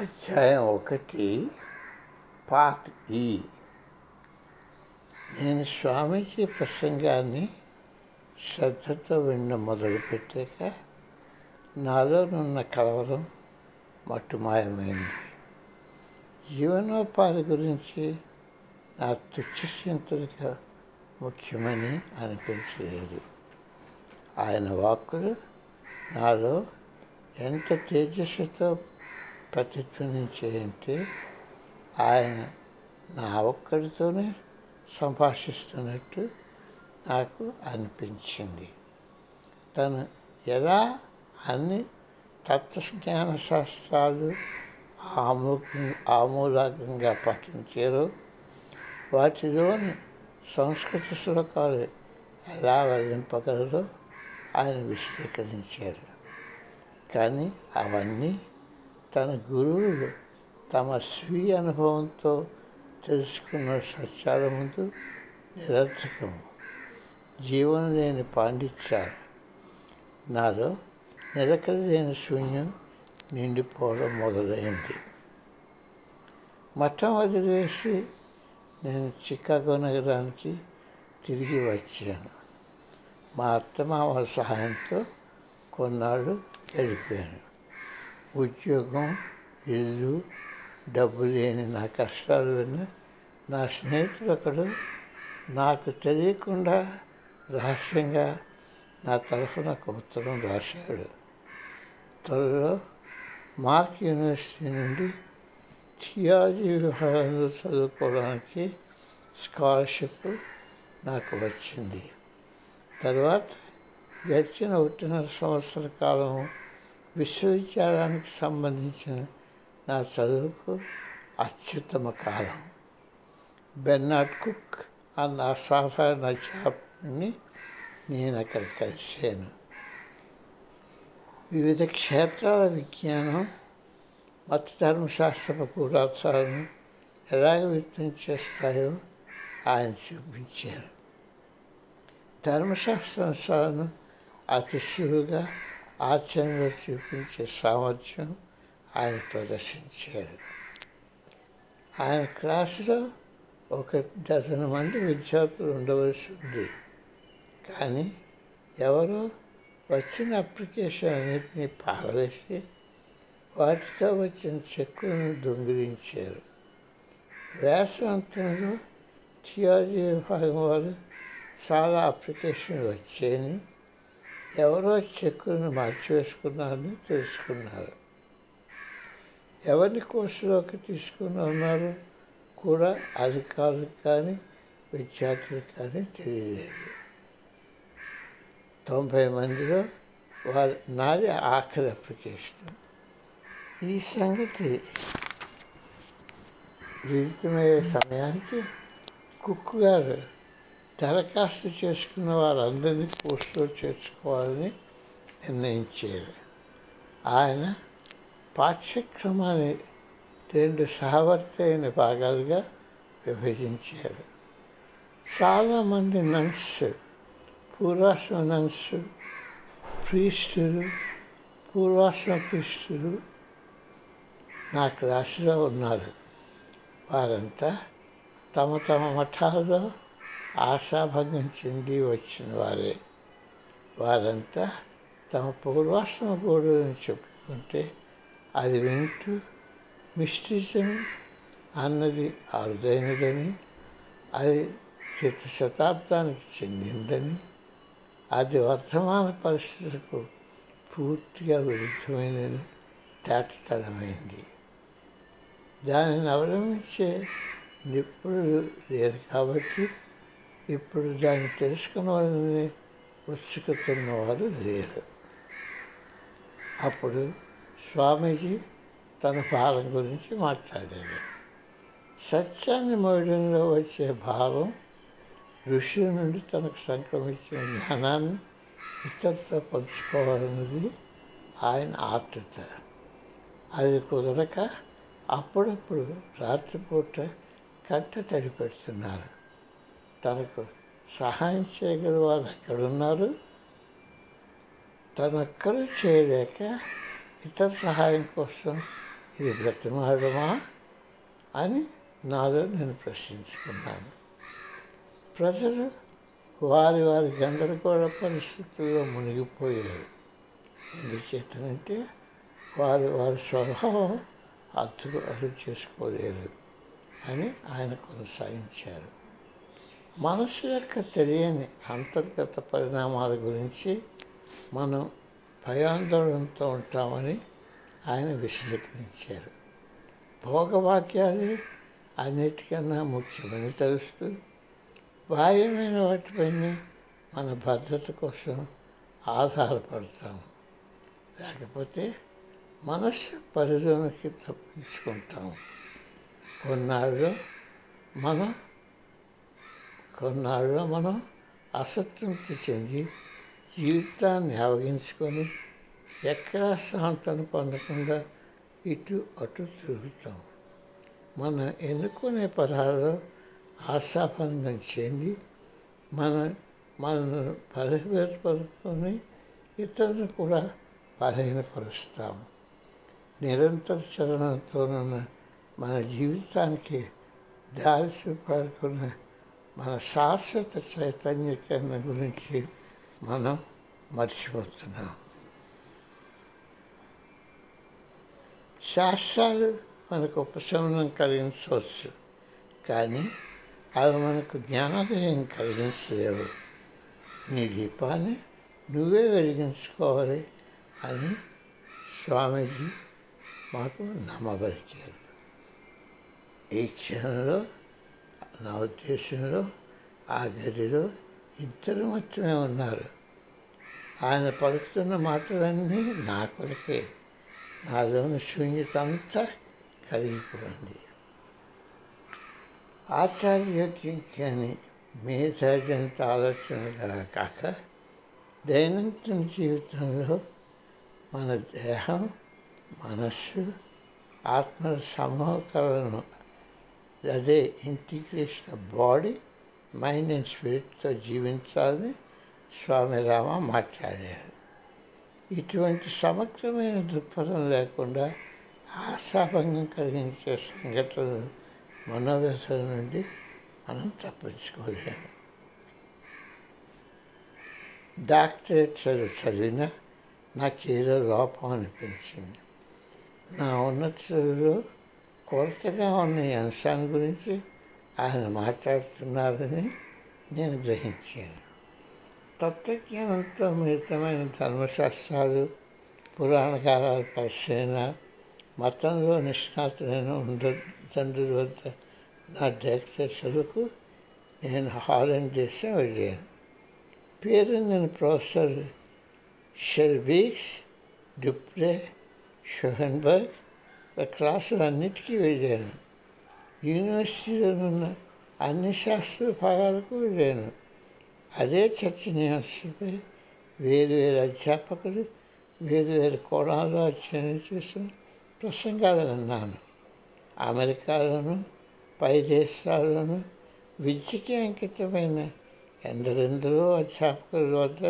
అధ్యాయం ఒకటి పార్ట్ ఈ. నేను స్వామీజీ ప్రసంగాన్ని శ్రద్ధతో విన్న మొదలుపెట్టాక నాలోనున్న కలవరం మట్టుమాయమైంది జీవనోపాధి గురించి నా తుచ్చసింతలుగా ముఖ్యమని అనిపించలేదు. ఆయన వాక్కులు నాలో ఎంత తేజస్సుతో ప్రతిధ్వనించాయంటే ఆయన నా ఒక్కడితోనే సంభాషిస్తున్నట్టు నాకు అనిపించింది. తను ఎలా అన్ని తత్వజ్ఞాన శాస్త్రాలు ఆమూల ఆమూలాగ్రంగా పఠించారో వాటిలోని సంస్కృత శ్లోకాలు ఎలా వర్ణింపగలరో ఆయన విశ్లేషించారు. కానీ అవన్నీ తన గురువులు తమ స్వీయ అనుభవంతో తెలుసుకున్న సత్యాల ముందు నిరర్థకం. జీవన లేని పాండిత్యాలు. నాలో నిలకడ లేని శూన్యం నిండిపోవడం మొదలైంది. మఠం వదిలివేసి నేను చికాగో నగరానికి తిరిగి వచ్చాను. మా అత్తమామ సహాయంతో కొన్నాళ్ళు గడిపాను. ఉద్యోగం ఇల్లు డబ్బు లేని నా కష్టాలు విన్న నా స్నేహితుడు ఒకడు నాకు తెలియకుండా రహస్యంగా నా తరఫున ఒక ఉత్తరం రాశాడు. త్వరలో మార్క్ యూనివర్సిటీ నుండి థియాలజీ విభాగంలో చదువుకోవడానికి స్కాలర్షిప్ నాకు వచ్చింది. తర్వాత గడిచిన ఒకటిన్నర సంవత్సర కాలం విశ్వవిద్యాలయానికి సంబంధించిన నా చదువుకు అత్యుత్తమ కాలం బెర్నాడ్ కుక్ అన్న అసాధారణ జాబ్ని నేను అక్కడ కలిశాను వివిధ క్షేత్రాల విజ్ఞానం మత ధర్మశాస్త్రపు గూఢార్థాలను ఎలాగ వ్యక్తం చేస్తాయో ఆయన చూపించారు ధర్మశాస్త్రం అతి సులువుగా ఆశ్చర్యంగా చూపించే సామర్థ్యం ఆయన ప్రదర్శించారు. ఆయన క్లాసులో ఒక డజన్ మంది విద్యార్థులు ఉండవలసి ఉంది. కానీ ఎవరో వచ్చిన అప్లికేషన్ అన్నింటినీ పారవేసి వాటితో వచ్చిన చెక్కులను దొంగిలించారు. వేసవంతంలో థియాలజీ విభాగం వారు చాలా అప్లికేషన్లు వచ్చాయని ఎవరో చెక్కులను మార్చివేసుకున్నారని తెలుసుకున్నారు. ఎవరిని కోర్సులోకి తీసుకుని ఉన్నారో కూడా అధికారులకు కానీ విద్యార్థులకు కానీ తెలియలేదు. తొంభై మందిలో వారి నాది ఆఖరి అప్లికేషన్. ఈ సంగతి విదితమయ్యే సమయానికి కుక్కు గారు దరఖాస్తు చేసుకున్న వారందరినీ పోస్టులో చేర్చుకోవాలని నిర్ణయించారు ఆయన పాఠ్యక్రమాన్ని రెండు సహవర్తి అయిన భాగాలుగా విభజించారు. చాలామంది నన్స్ పూర్వాశ్రమ నన్స్ ప్రీస్టులు పూర్వాశ్రమ ప్రీస్టులు నా క్లాసులో ఉన్నారు. వారంతా తమ తమ మఠాల్లో ఆశాభంగం చెంది వచ్చిన వారే. వారంతా తమ పూర్వాశ్రమ గోడలను చెప్పుకుంటే అది వింటూ మిస్టిజం అన్నది అరుదైనదని అది క్రిత శతాబ్దానికి చెందిందని అది వర్ధమాన పరిస్థితులకు పూర్తిగా విరుద్ధమైనది తేటతలమైంది దానిని అవలంబించే నిపుణులు లేరు కాబట్టి ఇప్పుడు దాన్ని తెలుసుకున్న వాళ్ళని ఉత్సుకుతున్న లేరు. అప్పుడు స్వామీజీ తన భారం గురించి మాట్లాడాడు సత్యాన్ని మోయడంలో వచ్చే భారం ఋషుల నుండి తనకు సంక్రమించిన జ్ఞానాన్ని ఇతరులతో పంచుకోవాలన్నది ఆయన ఆతృత అది కుదరక అప్పుడప్పుడు రాత్రిపూట కంట తడి పెడుతున్నారు తనకు సహాయం చేయగల వారు ఎక్కడున్నారు? తనొక్కరు చేయలేక ఇతర సహాయం కోసం ఇది బ్రతిమాడమా అని నాలో నేను ప్రశ్నించుకున్నాను. ప్రజలు వారి వారి గందరగోళ పరిస్థితుల్లో మునిగిపోయారు. ఎందుచేతనంటే వారు వారి స్వభావం అర్థం చేసుకోలేరు అని ఆయన కొనసాగించారు. మనసు యొక్క తెలియని అంతర్గత పరిణామాల గురించి మనం భయాందోళనతో ఉంటామని ఆయన విశ్లేషించారు భోగవాక్యాలే అన్నిటికన్నా ముఖ్యమని తెలుస్తూ బాహ్యమైన వాటిపైన మన భద్రత కోసం ఆధారపడతాము లేకపోతే మనస్సు పరిధిలోకి తప్పించుకుంటాము కొన్నాళ్ళు మనం కొన్నాళ్ళు మనం అసంతృప్తి చెంది జీవితాన్ని అవగించుకొని ఎక్కడా శాంతను పొందకుండా ఇటు అటు తిరుగుతాం. మనం ఎన్నుకునే పదాలలో ఆశాభంగం చెంది మన మనను బలహీనపరుచుకొని ఇతరులను కూడా బలహీనపరుస్తాము నిరంతర చలనంతోనున్న మన జీవితానికి దారి చూపాడుకున్న మన శాశ్వత చైతన్యకరణ గురించి మనం మర్చిపోతున్నాం. శాస్త్రాలు మనకు ఉపశమనం కలిగించవచ్చు కానీ అవి మనకు జ్ఞానోదయం కలిగించలేవు. నీ దీపాన్ని నువ్వే వెలిగించుకోవాలి అని స్వామీజీ మాకు నమ్మబలికారు. ఈ క్షణంలో నా ఉద్దేశంలో ఆ గదిలో ఇద్దరు మాత్రమే ఉన్నారు. ఆయన పలుకుతున్న మాటలన్నీ నా కొరకే నాలోని శూన్యత అంతా కరిగిపోయింది. ఆచార్యోగ్యం కానీ మేధాజంత ఆలోచనగా కాక దైనందిన జీవితంలో మన దేహం మనస్సు ఆత్మల సమూహకలను అదే integration of body mind and స్పిరిట్తో జీవించాలని స్వామి రామ మాట్లాడారు. ఇటువంటి సమగ్రమైన దృక్పథం లేకుండా ఆశాభంగం కలిగించే సంఘటనలు మనోవ్యసల నుండి మనం తప్పించుకోలేము. డాక్టరేట్ చదువు చదివినా నాకేదో లోపం అనిపించింది. నా ఉన్నత చదువులో కొరతగా ఉన్న ఈ అంశాన్ని గురించి ఆయన మాట్లాడుతున్నారని నేను గ్రహించాను. తత్వజ్ఞానంతో మిళితమైన ధర్మశాస్త్రాలు పురాణ కాలాల పరిశీలన మతంలో నిష్ణాతులైన తండ్రుల వద్ద నా డాక్టర్ చదువుకు నేను హాలండ్ దేశం వెళ్ళాను. పేరు నేను ప్రొఫెసర్ షెర్బీక్స్ డుప్రే షోహన్బర్గ్ క్లాసులన్నిటికీ వెళ్ళాను. యూనివర్సిటీలో ఉన్న అన్ని శాస్త్ర విభాగాలకు వెళ్ళాను. అదే చర్చనీయాంశంపై వేరు వేరు అధ్యాపకులు వేరు వేరు కోణాల్లో అధ్యయనం చేసిన ప్రసంగాలు విన్నాను. అమెరికాలోను పై దేశాల్లోనూ విద్యకి అంకితమైన ఎందరెందరో అధ్యాపకుల వద్ద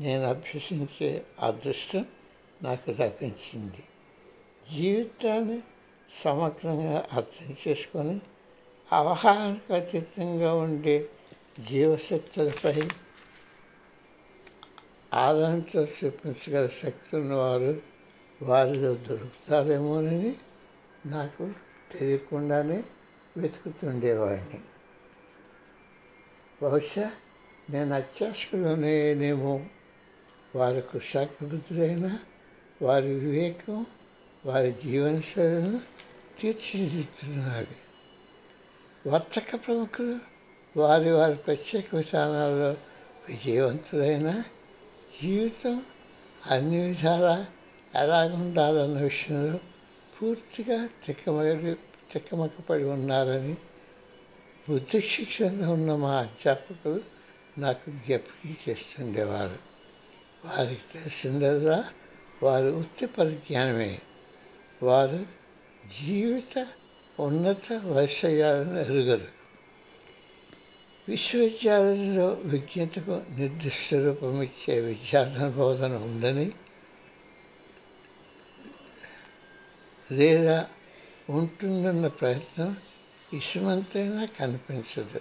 నేను అభ్యసించే అదృష్టం నాకు లభించింది. జీవితాన్ని సమగ్రంగా అర్థం చేసుకొని అవగాహనకు అతీతంగా ఉండే జీవశక్తులపై ఆదరణతో చూపించగల శక్తి ఉన్నవారు వారిలో దొరుకుతారేమోనని నాకు తెలియకుండానే వెతుకుతుండేవాడిని. బహుశా నేను అత్యాశకులోనేమో వారి కృషాకృతులైన వారి వివేకం వారి జీవనశైలిని తీర్చిదిద్దుతున్నాడు. వర్తక ప్రముఖులు వారి వారి ప్రత్యేక విధానాల్లో విజయవంతులైన జీవితం అన్ని విధాలా ఎలాగుండాలన్న విషయంలో పూర్తిగా తిక్కమడి తిక్కమక్కపడి ఉన్నారని బుద్ధి శిక్షణలో ఉన్న మా అధ్యాపకులు నాకు జ్ఞప్తి చేస్తుండేవారు. వారికి తెలిసిందల్లా వారు ఉత్తి పరిజ్ఞానమే వారు జీవిత ఉన్నత వైశయాలను ఎరుగరు. విశ్వవిద్యాలయంలో విజ్ఞతకు నిర్దిష్ట రూపం ఇచ్చే విద్యార్థన బోధన ఉందని లేదా ఉంటుందన్న ప్రయత్నం ఇసుమంతైనా కనిపించదు.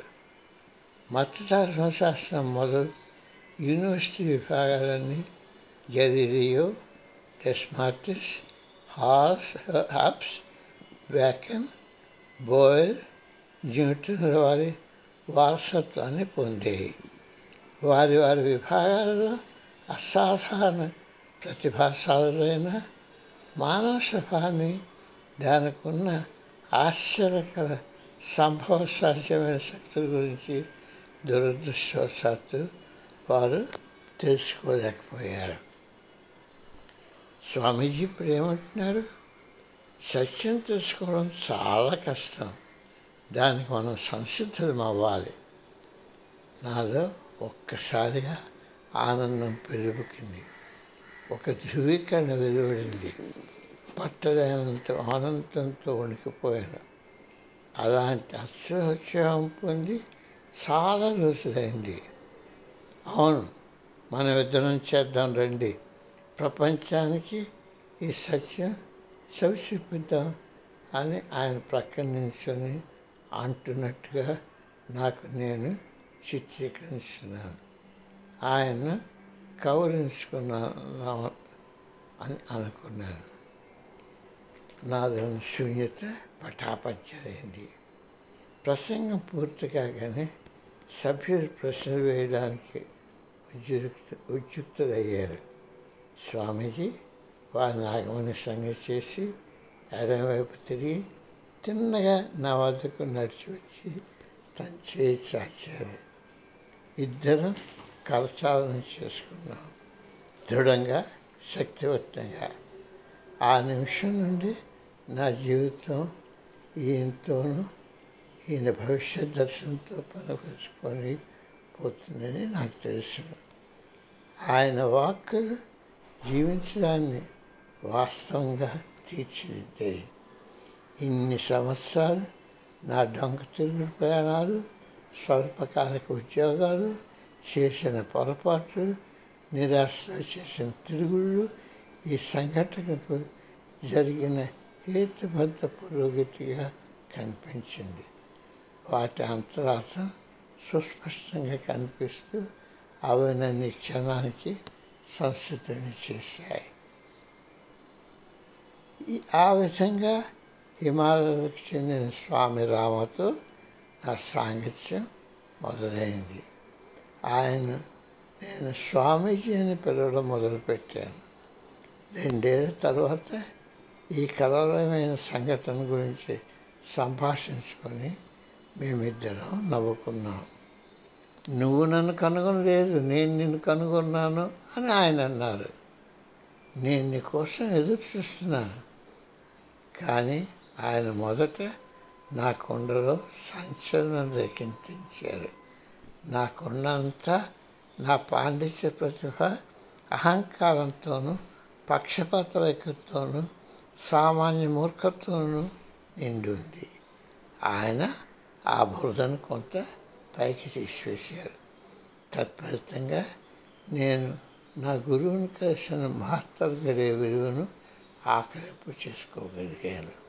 మతధర్మశాస్త్రం మొదలు యూనివర్సిటీ విభాగాలన్నీ గెలీలియో టెస్మార్టిస్ హార్స్ హాప్స్ వ్యాకెన్ బోయల్ న్యూటన్ వారి వారసత్వాన్ని పొందాయి వారి వారి విభాగాలలో అసాధారణ ప్రతిభాశాలురైన మానవ స్వభాన్ని దానికున్న ఆశ్చర్యకర సంభవ సాధ్యమైన శక్తుల గురించి దురదృష్టవశాత్తు వారు తెలుసుకోలేకపోయారు. స్వామీజీ ఇప్పుడు ఏమంటున్నారు సత్యం తెలుసుకోవడం చాలా కష్టం. దానికి మనం సంసిద్ధం అవ్వాలి. నాలో ఒక్కసారిగా ఆనందం పెరుగుకింది ఒక ధృవీకరణ వెలువడింది. పట్టలేనంత ఆనందంతో వణికిపోయాను. అలాంటి అశ్రోత్సాహం పొంది చాలా రోజులైంది. అవును మనం ఇద్దరం చేద్దాం రండి. ప్రపంచానికి ఈ సత్యం చవి చూపిద్దాం అని ఆయన ప్రక్కన నిల్చొని అంటున్నట్టుగా నాకు నేను చిత్రీకరిస్తున్నాను. ఆయన కౌరించుకున్నాను అని అనుకున్నాను. నాలోని శూన్యత పటాపంచలైంది. ప్రసంగం పూర్తి కాగానే సభ్యులు ప్రశ్నలు వేయడానికి ఉద్యుక్త ఉద్యుక్తులయ్యారు. స్వామీజీ వారిని ఆగమని సంగతి చేసి ఎడమవైపు తిరిగి తిన్నగా నా వద్దకు నడిచి వచ్చి తన చేయి చాచారు. ఇద్దరం కరచాలనం చేసుకున్నాం. దృఢంగా శక్తివంతంగా. ఆ నిమిషం నుండి నా జీవితం ఈయనతోనూ ఈయన భవిష్యత్ దర్శనంతో పనిపించుకొని పోతుందని నాకు తెలుసు. ఆయన వాక్కులు జీవించడాన్ని వాస్తవంగా తీర్చిదిద్దాయి ఇన్ని సంవత్సరాలు నా డొంక తిరుగుడు ప్రయాణాలు స్వల్పకాలిక ఉద్యోగాలు చేసిన పొరపాట్లు నిరాశ చేసిన తిరుగుళ్ళు ఈ సంఘటనకు జరిగిన హేతుబద్ధ పురోగతిగా కనిపించింది. వాటి అంతరార్థం సుస్పష్టంగా కనిపిస్తూ అవన్నీ క్షణానికి చేశాయి ఆ విధంగా హిమాలయాలకు చెందిన స్వామి రామతో నా సాంగత్యం మొదలైంది ఆయన నేను స్వామీజీ అని పిలవడం మొదలుపెట్టాను రెండేళ్ళ తర్వాత ఈ కలవరమైన సంఘటన గురించి సంభాషించుకొని మేమిద్దరం నవ్వుకున్నాం నువ్వు నన్ను కనుగొనలేదు నేను నిన్ను కనుగొన్నాను అని ఆయన అన్నారు. నేను నీ కోసం ఎదురు చూస్తున్నాను కానీ ఆయన మొదట నా కొండలో సంచలనం రేకెత్తించారు. నా కొండంతా నా పాండిత్య ప్రతిభ అహంకారంతోనూ పక్షపాత వైఖరితోనూ సామాన్య మూర్ఖత్వంను నిండి ఉంది. ఆయన ఆ బురదను కొంత పైకి తీసివేశారు. తత్ఫలితంగా నేను నా గురువుని కలిసిన మహత్తర గడే విలువను ఆకలింపు చేసుకోగలిగాను